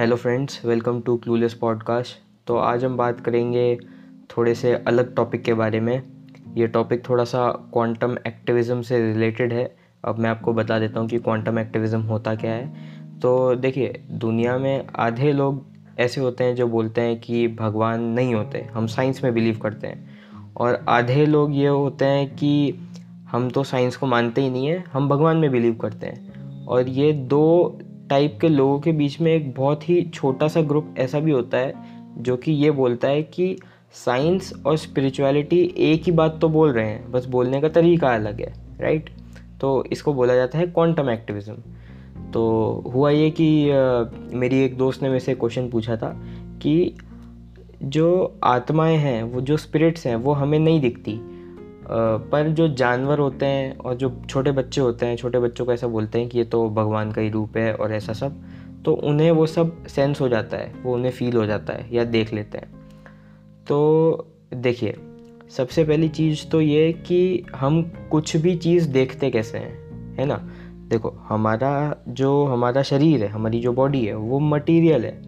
Hello friends welcome to Clueless podcast तो आज हम बात करेंगे थोड़े से अलग टॉपिक के बारे में। ये टॉपिक थोड़ा सा क्वांटम एक्टिविज़म से रिलेटेड है। अब मैं आपको बता देता हूँ कि क्वांटम एक्टिविज़म होता क्या है। तो देखिए, दुनिया में आधे लोग ऐसे होते हैं जो बोलते हैं कि भगवान नहीं होते, हम साइंस में बिलीव करते हैं। और आधे लोग ये होते हैं कि हम तो साइंस को मानते ही नहीं है, हम भगवान में बिलीव करते हैं। और ये दो टाइप के लोगों के बीच में एक बहुत ही छोटा सा ग्रुप ऐसा भी होता है, जो कि ये बोलता है कि साइंस और स्पिरिचुअलिटी एक ही बात तो बोल रहे हैं, बस बोलने का तरीका अलग है राइट तो इसको बोला जाता है क्वांटम एक्टिविज़म तो हुआ ये कि मेरी एक दोस्त ने मेरे से क्वेश्चन पूछा था कि जो आत्माएँ हैं, वो जो स्पिरिट्स हैं, वो हमें नहीं दिखती। पर जो जानवर होते हैं और जो छोटे बच्चे होते हैं, छोटे बच्चों को ऐसा बोलते हैं कि ये तो भगवान का ही रूप है और ऐसा सब तो उन्हें वो सब सेंस हो जाता है, वो उन्हें फील हो जाता है या देख लेते हैं। तो देखिए, सबसे पहली चीज़ तो ये कि हम कुछ भी चीज़ देखते कैसे हैं, है ना? देखो, हमारा जो, हमारा शरीर है, हमारी जो बॉडी है, वो मटेरियल है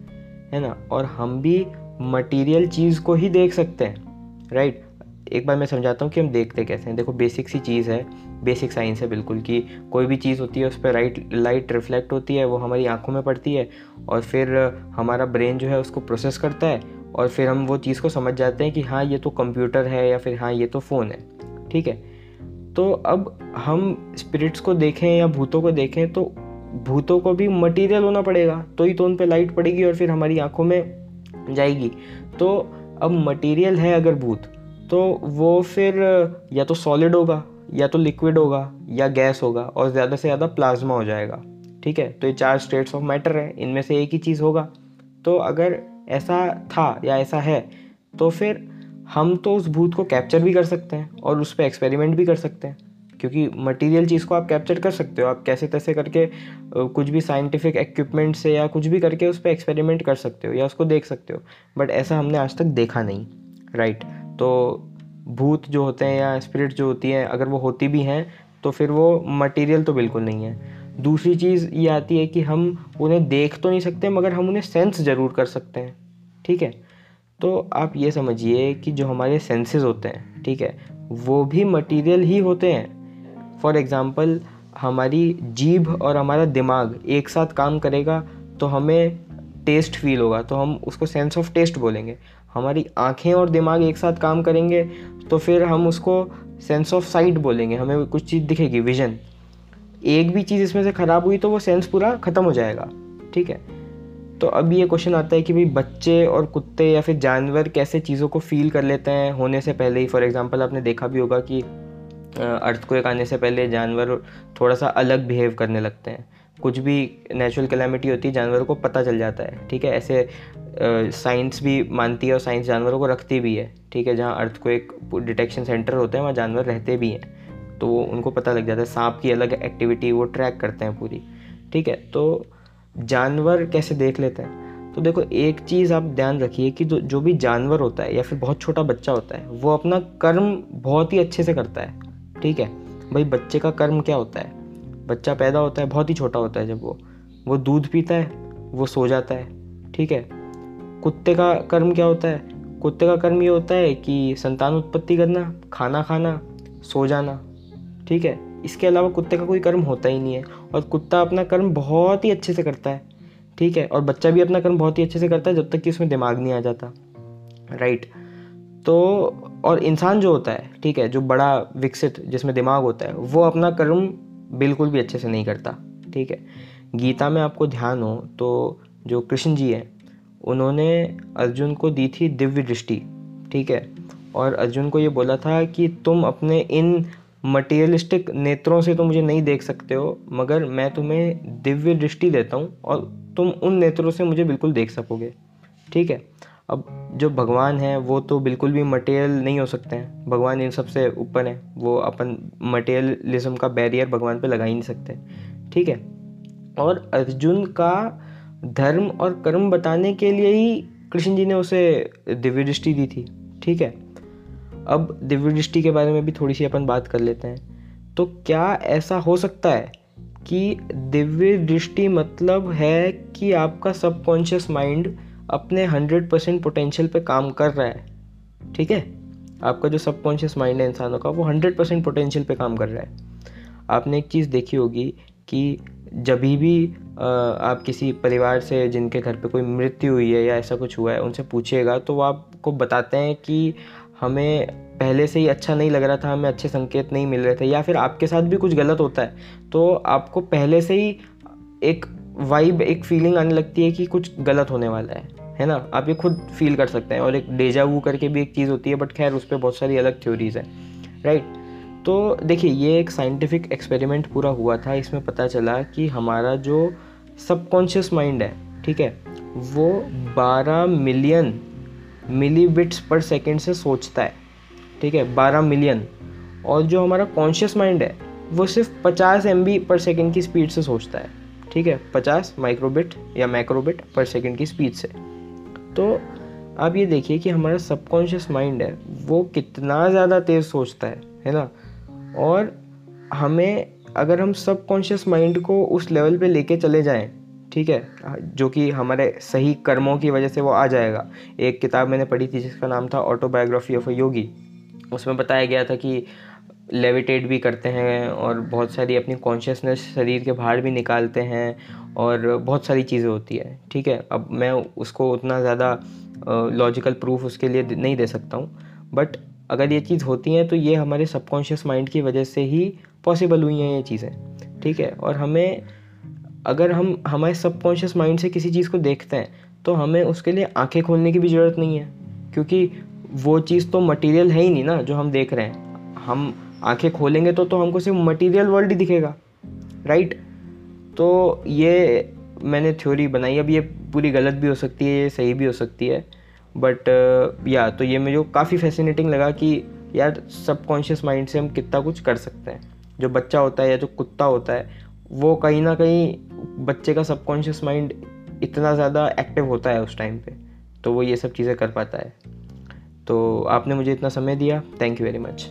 है ना? और हम भी मटेरियल चीज़ को ही देख सकते हैं राइट एक बार मैं समझाता हूँ कि हम देखते कैसे हैं। देखो बेसिक सी चीज़ है बेसिक साइंस है बिल्कुल कि कोई भी चीज़ होती है, उस पर राइट लाइट रिफ्लेक्ट होती है, वो हमारी आँखों में पड़ती है और फिर हमारा ब्रेन जो है उसको प्रोसेस करता है और फिर हम वो चीज़ को समझ जाते हैं कि हाँ ये तो कंप्यूटर है या फिर हाँ ये तो फ़ोन है, ठीक है? तो अब हम स्पिरिट्स को देखें या भूतों को देखें तो भूतों को भी मटेरियल होना पड़ेगा तो ही तो उन पर लाइट पड़ेगी और फिर हमारी आँखों में जाएगी। तो अब मटेरियल है अगर भूत तो वो फिर, या तो सॉलिड होगा, या तो लिक्विड होगा, या गैस होगा, और ज़्यादा से ज़्यादा प्लाज्मा हो जाएगा। ठीक है? तो ये चार स्टेट्स ऑफ़ मैटर है, इनमें से एक ही चीज़ होगा। तो अगर ऐसा था, या ऐसा है तो फिर हम तो उस भूत को कैप्चर भी कर सकते हैं, और उस पर एक्सपेरिमेंट भी कर सकते हैं। क्योंकि मटेरियल चीज़ को आप कैप्चर कर सकते हो। आप कैसे तैसे करके कुछ भी साइंटिफिक इक्विपमेंट से, या कुछ भी करके उस पर एक्सपेरिमेंट कर सकते हो, या उसको देख सकते हो। बट ऐसा हमने आज तक देखा नहीं। राइट तो भूत जो होते हैं या स्पिरिट जो होती हैं, अगर वो होती भी हैं तो फिर वो मटेरियल तो बिल्कुल नहीं है। दूसरी चीज़ ये आती है कि हम उन्हें देख तो नहीं सकते, मगर हम उन्हें सेंस ज़रूर कर सकते हैं। ठीक है? तो आप ये समझिए कि जो हमारे सेंसेस होते हैं, ठीक है, वो भी मटेरियल ही होते हैं। फॉर एग्ज़ाम्पल हमारी जीभ और हमारा दिमाग एक साथ काम करेगा तो हमें टेस्ट फील होगा तो हम उसको सेंस ऑफ़ टेस्ट बोलेंगे। हमारी आँखें और दिमाग एक साथ काम करेंगे तो फिर हम उसको सेंस ऑफ़ साइट बोलेंगे। हमें कुछ चीज़ दिखेगी विजन एक भी चीज़ इसमें से ख़राब हुई तो वो सेंस पूरा ख़त्म हो जाएगा। ठीक है? तो अब ये क्वेश्चन आता है कि भाई बच्चे और कुत्ते या फिर जानवर कैसे चीज़ों को फील कर लेते हैं? होने से पहले ही फॉर एग्जांपल आपने देखा भी होगा कि अर्थ को एक आने से पहले जानवर थोड़ा सा अलग बिहेव करने लगते हैं। कुछ भी नेचुरल कैलामिटी होती है, जानवरों को पता चल जाता है, ठीक है? ऐसे साइंस भी मानती है और साइंस जानवरों को रखती भी है, ठीक है? जहाँ अर्थ को एक डिटेक्शन सेंटर होते हैं, वहाँ जानवर रहते भी हैं तो उनको पता लग जाता है। सांप की अलग एक्टिविटी वो ट्रैक करते हैं पूरी, ठीक है? तो जानवर कैसे देख लेते हैं? तो देखो, एक चीज़ आप ध्यान रखिए कि जो जो भी जानवर होता है या फिर बहुत छोटा बच्चा होता है, वो अपना कर्म बहुत ही अच्छे से करता है। ठीक है? भाई, बच्चे का कर्म क्या होता है? बच्चा पैदा होता है, बहुत ही छोटा होता है जब वो। वो दूध पीता है, वो सो जाता है, ठीक है? कुत्ते का कर्म क्या होता है? कुत्ते का कर्म ये होता है कि संतान उत्पत्ति करना, खाना खाना, सो जाना, ठीक है? इसके अलावा कुत्ते का कोई कर्म होता ही नहीं है। और कुत्ता अपना कर्म बहुत ही अच्छे से करता है, ठीक है? और बच्चा भी अपना कर्म बहुत ही अच्छे से करता है जब तक कि उसमें दिमाग नहीं आ जाता राइट तो और इंसान जो होता है, ठीक है, जो बड़ा विकसित, जिसमें दिमाग होता है, वो अपना कर्म बिल्कुल भी अच्छे से नहीं करता, ठीक है। गीता में आपको ध्यान हो तो जो कृष्ण जी हैं, उन्होंने अर्जुन को दी थी दिव्य दृष्टि, ठीक है। और अर्जुन को ये बोला था कि तुम अपने इन मटेरियलिस्टिक नेत्रों से तो मुझे नहीं देख सकते हो, मगर मैं तुम्हें दिव्य दृष्टि देता हूँ और तुम उन नेत्रों से मुझे बिल्कुल देख सकोगे, ठीक है। अब जो भगवान है, वो तो बिल्कुल भी मटेरियल नहीं हो सकते हैं। भगवान इन सबसे ऊपर है। वो अपन मटेरियलिज्म का बैरियर भगवान पे लगा ही नहीं सकते। ठीक है? और अर्जुन का धर्म और कर्म बताने के लिए ही कृष्ण जी ने उसे दिव्य दृष्टि दी थी। ठीक है? अब दिव्य दृष्टि के बारे में भी थोड़ी सी अपन बात कर लेते हैं। तो क्या ऐसा हो सकता है कि दिव्य दृष्टि मतलब है कि आपका सबकॉन्शियस माइंड अपने हंड्रेड परसेंट पोटेंशियल पे काम कर रहा है। ठीक है? आपका जो सबकॉन्शियस माइंड है इंसानों का, वो हंड्रेड परसेंट पोटेंशियल पे काम कर रहा है। आपने एक चीज़ देखी होगी कि जब भी आप किसी परिवार से, जिनके घर पे कोई मृत्यु हुई है या ऐसा कुछ हुआ है, उनसे पूछिएगा तो वो आपको बताते हैं कि हमें पहले से ही अच्छा नहीं लग रहा था, हमें अच्छे संकेत नहीं मिल रहे थे, या फिर आपके साथ भी कुछ गलत होता है तो आपको पहले से ही एक वाइब एक फीलिंग आने लगती है कि कुछ गलत होने वाला है है ना? आप ये खुद फील कर सकते हैं और एक डेजा वू करके भी एक चीज़ होती है बट खैर, उस पर बहुत सारी अलग थ्योरीज हैं राइट तो देखिए, ये एक साइंटिफिक एक्सपेरिमेंट पूरा हुआ था। इसमें पता चला कि हमारा जो सबकॉन्शियस माइंड है, ठीक है, वो 12 million milli bits per second से सोचता है, ठीक है 12 मिलियन और जो हमारा कॉन्शियस माइंड है, वो सिर्फ़ 50 एम पर सेकेंड की स्पीड से सोचता है। ठीक है 50 माइक्रोबिट या मैक्रोबिट पर सेकेंड की स्पीड से। तो आप ये देखिए कि हमारा सबकॉन्शियस माइंड है, वो कितना ज़्यादा तेज़ सोचता है है ना? और हमें अगर हम सबकॉन्शियस माइंड को उस लेवल पे लेके चले जाएँ, ठीक है, जो कि हमारे सही कर्मों की वजह से वो आ जाएगा। एक किताब मैंने पढ़ी थी जिसका नाम था ऑटोबायोग्राफी ऑफ़ अ योगी उसमें बताया गया था कि लेविटेट भी करते हैं और बहुत सारी अपनी कॉन्शियसनेस शरीर के बाहर भी निकालते हैं और बहुत सारी चीज़ें होती है, ठीक है? अब मैं उसको उतना ज़्यादा लॉजिकल प्रूफ उसके लिए नहीं दे सकता हूँ बट अगर ये चीज़ होती हैं तो ये हमारे सबकॉन्शियस माइंड की वजह से ही पॉसिबल हुई हैं ये चीज़ें, ठीक है? और हमें, अगर हम, हमारे सबकॉन्शियस माइंड से किसी चीज़ को देखते हैं तो हमें उसके लिए आँखें खोलने की भी ज़रूरत नहीं है, क्योंकि वो चीज़ तो मटेरियल है ही नहीं ना जो हम देख रहे हैं। हम आँखें खोलेंगे तो तो हमको सिर्फ़ मटेरियल वर्ल्ड ही दिखेगा राइट तो ये मैंने थ्योरी बनाई अब ये पूरी गलत भी हो सकती है ये सही भी हो सकती है बट या uh, तो ये मुझे काफ़ी फैसिनेटिंग लगा कि यार सबकॉन्शियस माइंड से हम कितना कुछ कर सकते हैं। जो बच्चा होता है या जो कुत्ता होता है वो कहीं ना कहीं बच्चे का सबकॉन्शियस माइंड इतना ज़्यादा एक्टिव होता है उस टाइम पे तो वो ये सब चीज़ें कर पाता है। तो आपने मुझे इतना समय दिया थैंक यू वेरी मच